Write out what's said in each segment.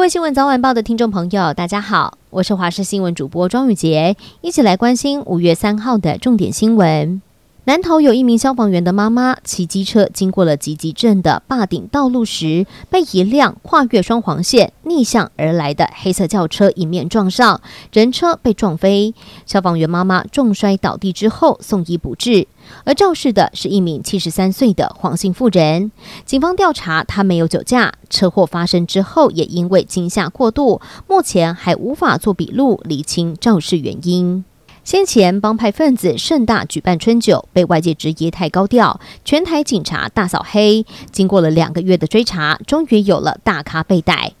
各位新闻早晚报的听众朋友，大家好，我是华视新闻主播庄宇杰，一起来关心五月三号的重点新闻。南投有一名消防员的妈妈骑机车经过了集集镇的坝顶道路时，被一辆跨越双黄线逆向而来的黑色轿车迎面撞上，人车被撞飞。消防员妈妈重摔倒地之后送医不治，而肇事的是一名七十三岁的黄姓妇人。警方调查，她没有酒驾，车祸发生之后也因为惊吓过度，目前还无法做笔录厘清肇事原因。先前帮派分子盛大举办春酒，被外界质疑太高调，全台警察大扫黑。经过了两个月的追查，终于有了大咖被逮。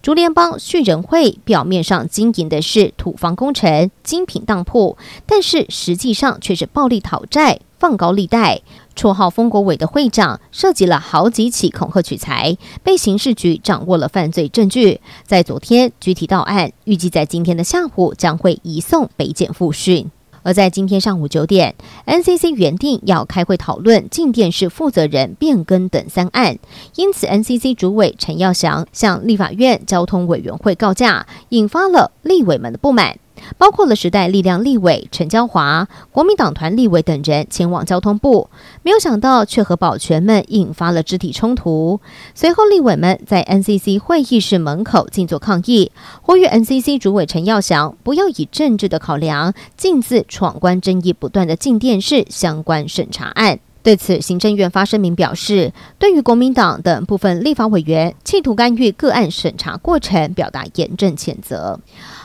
竹联帮旭仁会表面上经营的是土方工程、精品当铺，但是实际上却是暴力讨债、放高利贷。绰号“疯狗尾”的会长涉及了好几起恐吓取财，被刑事局掌握了犯罪证据。在昨天具体到案，预计在今天的下午将会移送北检复讯。而在今天上午九点，NCC 原定要开会讨论静电视负责人变更等三案，因此 NCC 主委陈耀祥向立法院交通委员会告假，引发了立委们的不满。包括了时代力量立委陈椒华、国民党团立委等人前往交通部，没有想到却和保全们引发了肢体冲突。随后，立委们在 NCC 会议室门口静坐抗议，呼吁 NCC 主委陈耀祥不要以政治的考量，径自闯关争议不断的进电视相关审查案。对此，行政院发声明表示，对于国民党等部分立法委员企图干预个案审查过程，表达严正谴责。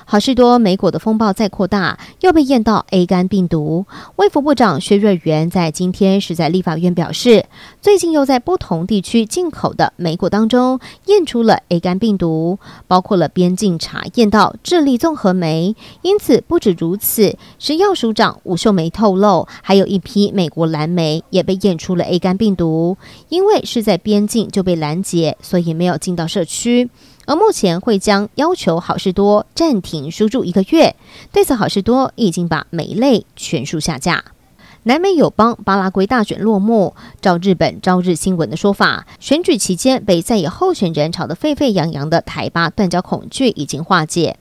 好事多美果的风暴再扩大，又被验到 A 肝病毒。卫福部长薛瑞元在今天是在立法院表示，最近又在不同地区进口的美果当中验出了 A 肝病毒，包括了边境查验到智利综合酶。因此，不止如此，食药署长吴秀梅透露，还有一批美国蓝莓也被验出了 A 肝病毒，因为是在边境就被拦截，所以没有进到社区。而目前会将要求好事多暂停输入一个月。对此，好事多已经把每一类全数下架。南美友邦巴拉圭大选落幕，照日本朝日新闻的说法，选举期间被在野候选人吵得沸沸扬扬的台巴断交恐惧已经化解。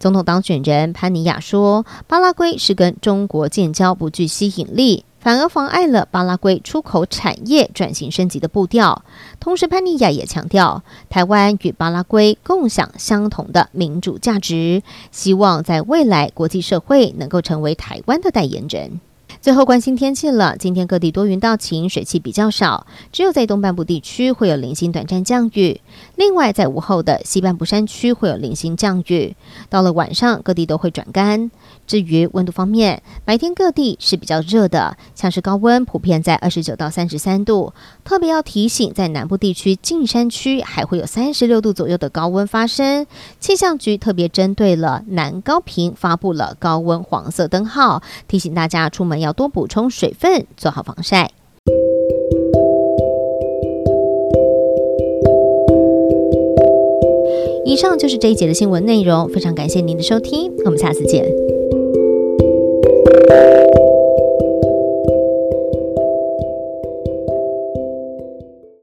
总统当选人潘尼亚说，巴拉圭是跟中国建交不具吸引力。反而妨碍了巴拉圭出口产业转型升级的步调。同时，潘尼亚也强调，台湾与巴拉圭共享相同的民主价值，希望在未来国际社会能够成为台湾的代言人。最后关心天气了，今天各地多云到晴，水汽比较少，只有在东半部地区会有零星短暂降雨。另外，在午后的西半部山区会有零星降雨。到了晚上，各地都会转干。至于温度方面，白天各地是比较热的，像是高温普遍在二十九到三十三度。特别要提醒，在南部地区近山区还会有三十六度左右的高温发生。气象局特别针对了南高屏发布了高温黄色灯号，提醒大家出门要多补充水分，做好防晒。以上就是这一节的新闻内容，非常感谢您的收听，我们下次见。